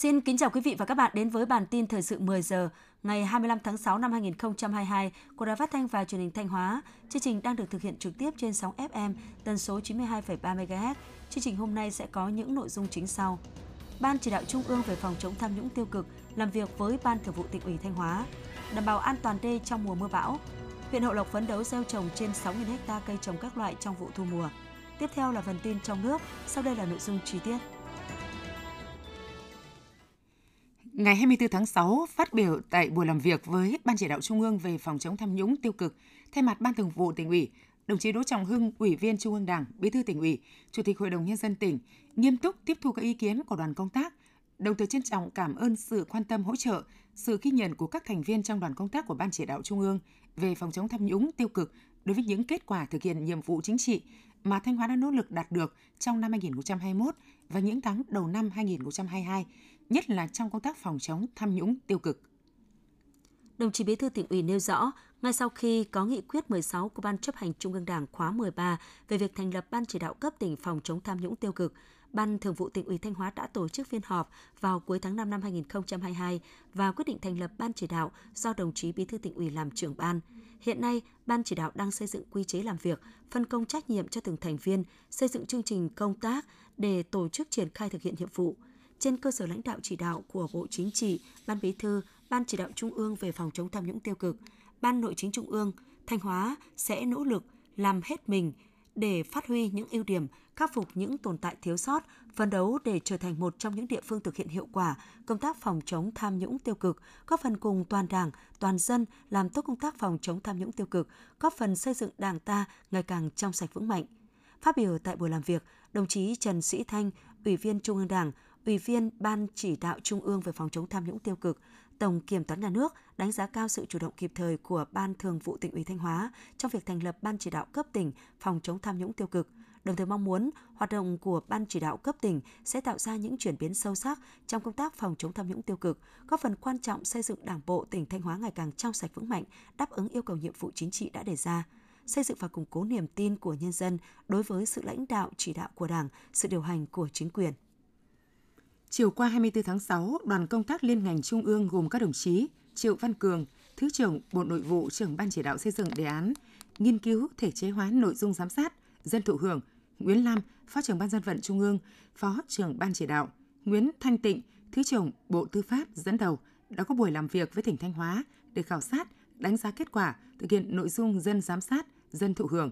Xin kính chào quý vị và các bạn đến với bản tin thời sự 10 giờ ngày 25 tháng 6 năm 2022 của Đài Phát thanh và Truyền hình Thanh Hóa. Chương trình đang được thực hiện trực tiếp trên sóng FM tần số 92,3 MHz. Chương trình hôm nay sẽ có những nội dung chính sau. Ban chỉ đạo Trung ương về phòng chống tham nhũng tiêu cực làm việc với Ban Thường vụ Tỉnh ủy Thanh Hóa, đảm bảo an toàn đê trong mùa mưa bão. Huyện Hậu Lộc phấn đấu gieo trồng trên 6.000 ha cây trồng các loại trong vụ thu mùa. Tiếp theo là phần tin trong nước, sau đây là nội dung chi tiết. Ngày 24 tháng 6, phát biểu tại buổi làm việc với Ban chỉ đạo Trung ương về phòng chống tham nhũng tiêu cực, thay mặt Ban Thường vụ tỉnh ủy, đồng chí Đỗ Trọng Hưng, Ủy viên Trung ương Đảng, Bí thư tỉnh ủy, Chủ tịch Hội đồng nhân dân tỉnh nghiêm túc tiếp thu các ý kiến của đoàn công tác, đồng thời trân trọng cảm ơn sự quan tâm hỗ trợ, sự ghi nhận của các thành viên trong đoàn công tác của Ban chỉ đạo Trung ương về phòng chống tham nhũng tiêu cực đối với những kết quả thực hiện nhiệm vụ chính trị mà Thanh Hóa đã nỗ lực đạt được trong năm 2021 và những tháng đầu năm 2022, nhất là trong công tác phòng chống tham nhũng tiêu cực. Đồng chí Bí thư tỉnh ủy nêu rõ, ngay sau khi có nghị quyết 16 của Ban chấp hành Trung ương Đảng khóa 13 về việc thành lập Ban chỉ đạo cấp tỉnh phòng chống tham nhũng tiêu cực, Ban Thường vụ tỉnh ủy Thanh Hóa đã tổ chức phiên họp vào cuối tháng 5 năm 2022 và quyết định thành lập Ban chỉ đạo do đồng chí Bí thư tỉnh ủy làm trưởng ban. Hiện nay, Ban chỉ đạo đang xây dựng quy chế làm việc, phân công trách nhiệm cho từng thành viên, xây dựng chương trình công tác để tổ chức triển khai thực hiện nhiệm vụ. Trên cơ sở lãnh đạo chỉ đạo của Bộ Chính trị, Ban Bí thư, Ban chỉ đạo Trung ương về phòng chống tham nhũng tiêu cực, Ban Nội chính Trung ương, Thanh Hóa sẽ nỗ lực làm hết mình để phát huy những ưu điểm, khắc phục những tồn tại thiếu sót, phấn đấu để trở thành một trong những địa phương thực hiện hiệu quả công tác phòng chống tham nhũng tiêu cực, góp phần cùng toàn Đảng, toàn dân làm tốt công tác phòng chống tham nhũng tiêu cực, góp phần xây dựng Đảng ta ngày càng trong sạch vững mạnh. Phát biểu tại buổi làm việc, đồng chí Trần Sĩ Thanh, Ủy viên Trung ương Đảng, Ủy viên Ban chỉ đạo Trung ương về phòng chống tham nhũng tiêu cực, Tổng Kiểm toán Nhà nước đánh giá cao sự chủ động kịp thời của Ban Thường vụ tỉnh ủy Thanh Hóa trong việc thành lập Ban chỉ đạo cấp tỉnh phòng chống tham nhũng tiêu cực, đồng thời mong muốn hoạt động của Ban chỉ đạo cấp tỉnh sẽ tạo ra những chuyển biến sâu sắc trong công tác phòng chống tham nhũng tiêu cực, góp phần quan trọng xây dựng Đảng bộ tỉnh Thanh Hóa ngày càng trong sạch vững mạnh, đáp ứng yêu cầu nhiệm vụ chính trị đã đề ra xây dựng và củng cố niềm tin của nhân dân đối với sự lãnh đạo chỉ đạo của Đảng, sự điều hành của chính quyền. Chiều qua 24 tháng 6, đoàn công tác liên ngành trung ương gồm các đồng chí Triệu Văn Cường, Thứ trưởng Bộ Nội vụ, trưởng Ban chỉ đạo xây dựng đề án, nghiên cứu thể chế hóa nội dung giám sát, dân thụ hưởng, Nguyễn Lam, Phó trưởng Ban dân vận Trung ương, Phó trưởng Ban chỉ đạo, Nguyễn Thanh Tịnh, Thứ trưởng Bộ Tư pháp dẫn đầu đã có buổi làm việc với tỉnh Thanh Hóa để khảo sát, đánh giá kết quả thực hiện nội dung dân giám sát, dân thụ hưởng.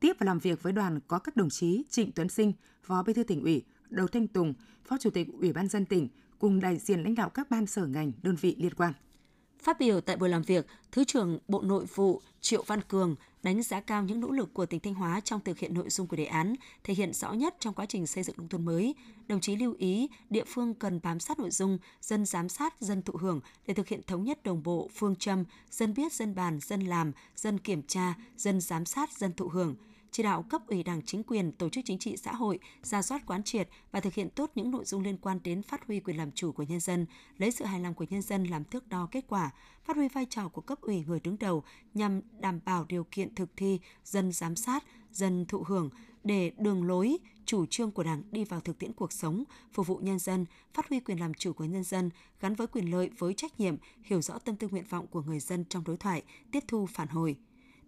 Tiếp và làm việc với đoàn có các đồng chí Trịnh Tuấn Sinh, Phó Bí thư tỉnh ủy, Đầu Thanh Tùng, Phó Chủ tịch Ủy ban dân tỉnh cùng đại diện lãnh đạo các ban sở ngành, đơn vị liên quan. Phát biểu tại buổi làm việc, Thứ trưởng Bộ Nội vụ Triệu Văn Cường đánh giá cao những nỗ lực của tỉnh Thanh Hóa trong thực hiện nội dung của đề án, thể hiện rõ nhất trong quá trình xây dựng nông thôn mới. Đồng chí lưu ý địa phương cần bám sát nội dung, dân giám sát, dân thụ hưởng để thực hiện thống nhất đồng bộ phương châm dân biết, dân bàn, dân làm, dân kiểm tra, dân giám sát, dân thụ hưởng – chỉ đạo cấp ủy Đảng chính quyền, tổ chức chính trị xã hội ra soát quán triệt và thực hiện tốt những nội dung liên quan đến phát huy quyền làm chủ của nhân dân, lấy sự hài lòng của nhân dân làm thước đo kết quả, phát huy vai trò của cấp ủy người đứng đầu nhằm đảm bảo điều kiện thực thi, dân giám sát, dân thụ hưởng để đường lối, chủ trương của Đảng đi vào thực tiễn cuộc sống, phục vụ nhân dân, phát huy quyền làm chủ của nhân dân gắn với quyền lợi với trách nhiệm, hiểu rõ tâm tư nguyện vọng của người dân trong đối thoại, tiếp thu phản hồi.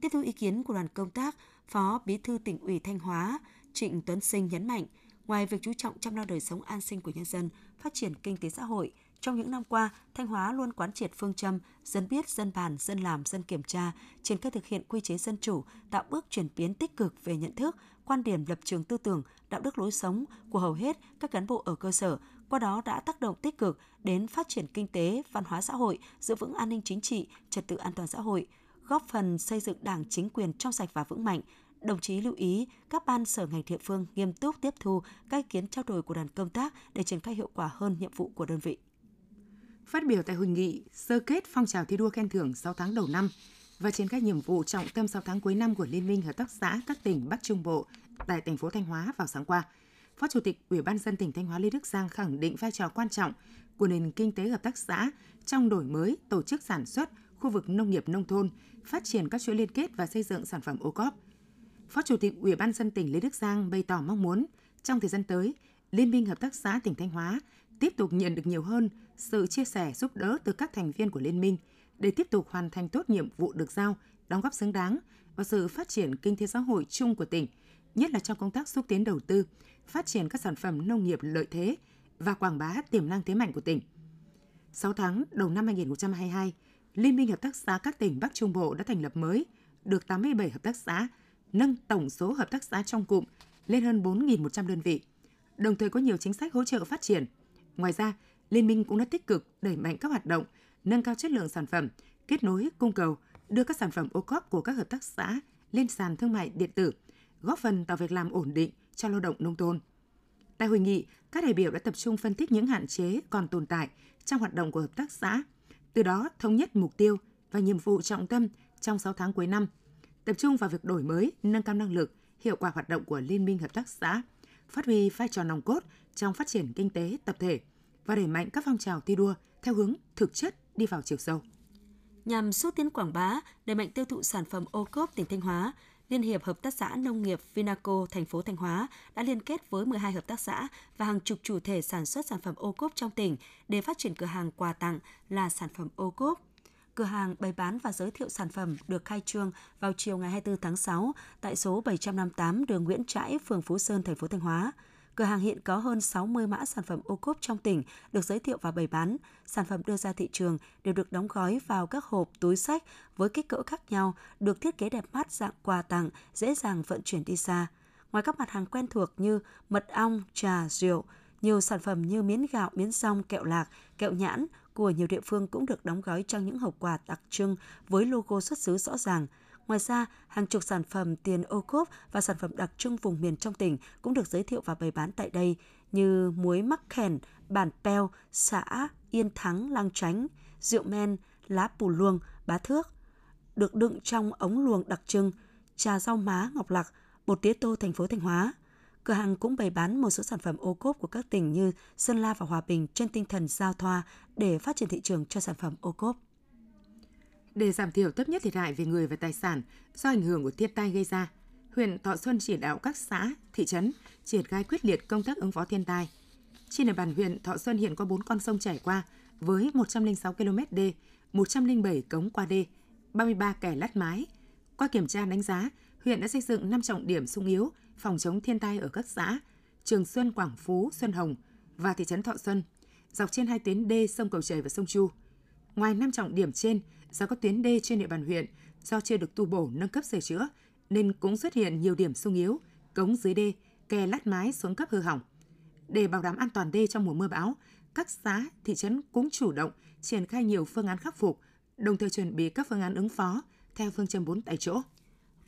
Tiếp thu ý kiến của đoàn công tác, Phó Bí thư tỉnh ủy Thanh Hóa Trịnh Tuấn Sinh nhấn mạnh, ngoài việc chú trọng chăm lo đời sống an sinh của nhân dân, phát triển kinh tế xã hội, trong những năm qua, Thanh Hóa luôn quán triệt phương châm dân biết, dân bàn, dân làm, dân kiểm tra, triển khai thực hiện quy chế dân chủ, tạo bước chuyển biến tích cực về nhận thức, quan điểm lập trường tư tưởng, đạo đức lối sống của hầu hết các cán bộ ở cơ sở, qua đó đã tác động tích cực đến phát triển kinh tế, văn hóa xã hội, giữ vững an ninh chính trị, trật tự an toàn xã hội, góp phần xây dựng Đảng chính quyền trong sạch và vững mạnh. Đồng chí lưu ý các ban sở ngành địa phương nghiêm túc tiếp thu các ý kiến trao đổi của đoàn công tác để triển khai hiệu quả hơn nhiệm vụ của đơn vị. Phát biểu tại hội nghị sơ kết phong trào thi đua khen thưởng 6 tháng đầu năm và triển khai nhiệm vụ trọng tâm 6 tháng cuối năm của Liên minh Hợp tác xã các tỉnh Bắc Trung Bộ tại thành phố Thanh Hóa vào sáng qua, Phó Chủ tịch Ủy ban dân tỉnh Thanh Hóa Lê Đức Giang khẳng định vai trò quan trọng của nền kinh tế hợp tác xã trong đổi mới tổ chức sản xuất, khu vực nông nghiệp nông thôn, phát triển các chuỗi liên kết và xây dựng sản phẩm ô cóp. Phó Chủ tịch Ủy ban dân tỉnh Lê Đức Giang bày tỏ mong muốn trong thời gian tới, Liên minh Hợp tác xã tỉnh Thanh Hóa tiếp tục nhận được nhiều hơn sự chia sẻ giúp đỡ từ các thành viên của liên minh để tiếp tục hoàn thành tốt nhiệm vụ được giao, đóng góp xứng đáng vào sự phát triển kinh tế xã hội chung của tỉnh, nhất là trong công tác xúc tiến đầu tư, phát triển các sản phẩm nông nghiệp lợi thế và quảng bá tiềm năng thế mạnh của tỉnh. 6 tháng đầu năm 2022, Liên minh Hợp tác xã các tỉnh Bắc Trung Bộ đã thành lập mới được 87 hợp tác xã, nâng tổng số hợp tác xã trong cụm lên hơn 4.100 đơn vị, đồng thời có nhiều chính sách hỗ trợ phát triển. Ngoài ra, Liên minh cũng đã tích cực đẩy mạnh các hoạt động, nâng cao chất lượng sản phẩm, kết nối cung cầu, đưa các sản phẩm ô cóp của các hợp tác xã lên sàn thương mại điện tử, góp phần tạo việc làm ổn định cho lao động nông thôn. Tại hội nghị, các đại biểu đã tập trung phân tích những hạn chế còn tồn tại trong hoạt động của hợp tác xã, từ đó thống nhất mục tiêu và nhiệm vụ trọng tâm trong 6 tháng cuối năm, tập trung vào việc đổi mới, nâng cao năng lực, hiệu quả hoạt động của Liên minh Hợp tác xã, phát huy vai trò nòng cốt trong phát triển kinh tế tập thể và đẩy mạnh các phong trào thi đua theo hướng thực chất đi vào chiều sâu. Nhằm xúc tiến quảng bá, đẩy mạnh tiêu thụ sản phẩm ô cốp tỉnh Thanh Hóa, Liên hiệp Hợp tác xã Nông nghiệp Vinaco thành phố Thanh Hóa đã liên kết với 12 hợp tác xã và hàng chục chủ thể sản xuất sản phẩm ô cốp trong tỉnh để phát triển cửa hàng quà tặng là sản phẩm ô cốp. Cửa hàng bày bán và giới thiệu sản phẩm được khai trương vào chiều ngày 24 tháng 6 tại số 758 đường Nguyễn Trãi, phường Phú Sơn, thành phố Thanh Hóa. Cửa hàng hiện có hơn 60 mã sản phẩm ô cốp trong tỉnh được giới thiệu và bày bán. Sản phẩm đưa ra thị trường đều được đóng gói vào các hộp túi sách với kích cỡ khác nhau, được thiết kế đẹp mắt dạng quà tặng, dễ dàng vận chuyển đi xa. Ngoài các mặt hàng quen thuộc như mật ong, trà, rượu, nhiều sản phẩm như miến gạo, miến rong, kẹo lạc, kẹo nhãn của nhiều địa phương cũng được đóng gói trong những hộp quà đặc trưng với logo xuất xứ rõ ràng – Ngoài ra, hàng chục sản phẩm tiền ô cốp và sản phẩm đặc trưng vùng miền trong tỉnh cũng được giới thiệu và bày bán tại đây như muối mắc khèn, bản peo, xã Yên Thắng, Lang Chánh, rượu men, lá pù luông, bá thước, được đựng trong ống luồng đặc trưng, trà rau má ngọc lạc, bột tía tô thành phố Thanh Hóa. Cửa hàng cũng bày bán một số sản phẩm ô cốp của các tỉnh như Sơn La và Hòa Bình trên tinh thần giao thoa để phát triển thị trường cho sản phẩm ô cốp để giảm thiểu thấp nhất thiệt hại về người và tài sản do ảnh hưởng của thiên tai gây ra, huyện Thọ Xuân chỉ đạo các xã, thị trấn triển khai quyết liệt công tác ứng phó thiên tai. Trên địa bàn huyện Thọ Xuân hiện có 4 con sông chảy qua với 106 km đê, 107 cống qua đê, 33 kè lát mái. Qua kiểm tra đánh giá, huyện đã xây dựng 5 trọng điểm sung yếu phòng chống thiên tai ở các xã Trường Xuân, Quảng Phú, Xuân Hồng và thị trấn Thọ Xuân, dọc trên hai tuyến đê sông Cầu Chảy và sông Chu. Ngoài 5 trọng điểm trên, do các tuyến đê trên địa bàn huyện do chưa được tu bổ nâng cấp sửa chữa nên cũng xuất hiện nhiều điểm sung yếu, cống dưới đê, kè lát mái xuống cấp hư hỏng. Để bảo đảm an toàn đê trong mùa mưa bão, các xã, thị trấn cũng chủ động triển khai nhiều phương án khắc phục, đồng thời chuẩn bị các phương án ứng phó theo phương châm 4 tại chỗ.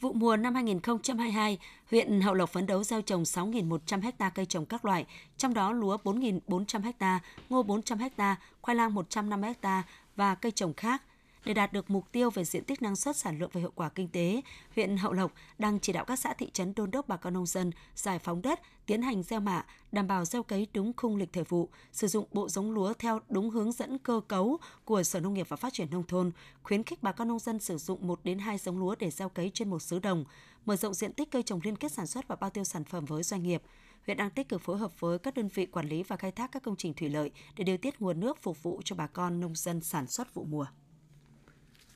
Vụ mùa năm 2022, huyện Hậu Lộc phấn đấu gieo trồng 6.100 ha cây trồng các loại, trong đó lúa 4.400 ha, ngô 400 ha, khoai lang 150 ha và cây trồng khác – để đạt được mục tiêu về diện tích năng suất sản lượng và hiệu quả kinh tế, huyện Hậu Lộc đang chỉ đạo các xã thị trấn đôn đốc bà con nông dân giải phóng đất, tiến hành gieo mạ, đảm bảo gieo cấy đúng khung lịch thời vụ, sử dụng bộ giống lúa theo đúng hướng dẫn cơ cấu của Sở Nông nghiệp và Phát triển nông thôn, khuyến khích bà con nông dân sử dụng 1 đến 2 giống lúa để gieo cấy trên một xứ đồng, mở rộng diện tích cây trồng liên kết sản xuất và bao tiêu sản phẩm với doanh nghiệp huyện đang tích cực phối hợp với các đơn vị quản lý và khai thác các công trình thủy lợi để điều tiết nguồn nước phục vụ cho bà con nông dân sản xuất vụ mùa.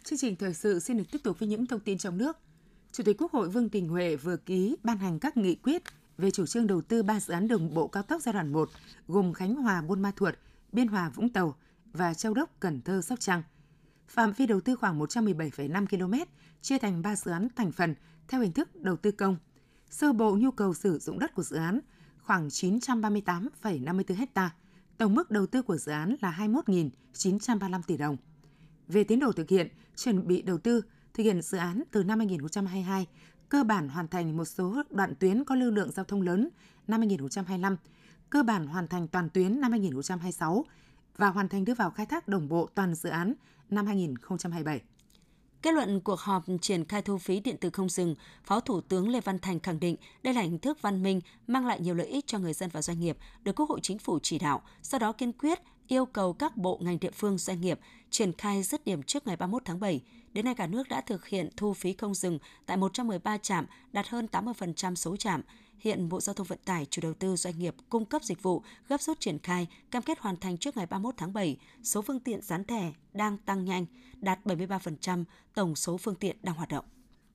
Chương trình thời sự xin được tiếp tục với những thông tin trong nước. Chủ tịch Quốc hội Vương Đình Huệ vừa ký ban hành các nghị quyết về chủ trương đầu tư ba dự án đường bộ cao tốc giai đoạn 1 gồm Khánh Hòa, Buôn Ma Thuột, Biên Hòa, Vũng Tàu và Châu Đốc, Cần Thơ, Sóc Trăng. Phạm vi đầu tư khoảng 117,5 km, chia thành 3 dự án thành phần theo hình thức đầu tư công. Sơ bộ nhu cầu sử dụng đất của dự án khoảng 938,54 ha. Tổng mức đầu tư của dự án là 21.935 tỷ đồng. Về tiến độ thực hiện, chuẩn bị đầu tư, thực hiện dự án từ năm 2022, cơ bản hoàn thành một số đoạn tuyến có lưu lượng giao thông lớn năm 2025, cơ bản hoàn thành toàn tuyến năm 2026 và hoàn thành đưa vào khai thác đồng bộ toàn dự án năm 2027. Kết luận cuộc họp triển khai thu phí điện tử không dừng, Phó Thủ tướng Lê Văn Thành khẳng định đây là hình thức văn minh mang lại nhiều lợi ích cho người dân và doanh nghiệp, được Quốc hội Chính phủ chỉ đạo, sau đó kiên quyết yêu cầu các bộ ngành địa phương doanh nghiệp triển khai dứt điểm trước ngày 31 tháng 7. Đến nay cả nước đã thực hiện thu phí không dừng tại 113 trạm, đạt hơn 80% số trạm. Hiện Bộ Giao thông Vận tải, chủ đầu tư doanh nghiệp cung cấp dịch vụ gấp rút triển khai, cam kết hoàn thành trước ngày 31 tháng 7. Số phương tiện dán thẻ đang tăng nhanh, đạt 73% tổng số phương tiện đang hoạt động.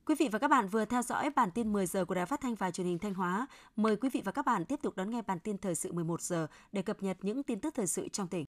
Quý vị và các bạn vừa theo dõi bản tin 10 giờ của Đài Phát thanh và Truyền hình Thanh Hóa. Mời quý vị và các bạn tiếp tục đón nghe bản tin thời sự 11 giờ để cập nhật những tin tức thời sự trong tỉnh.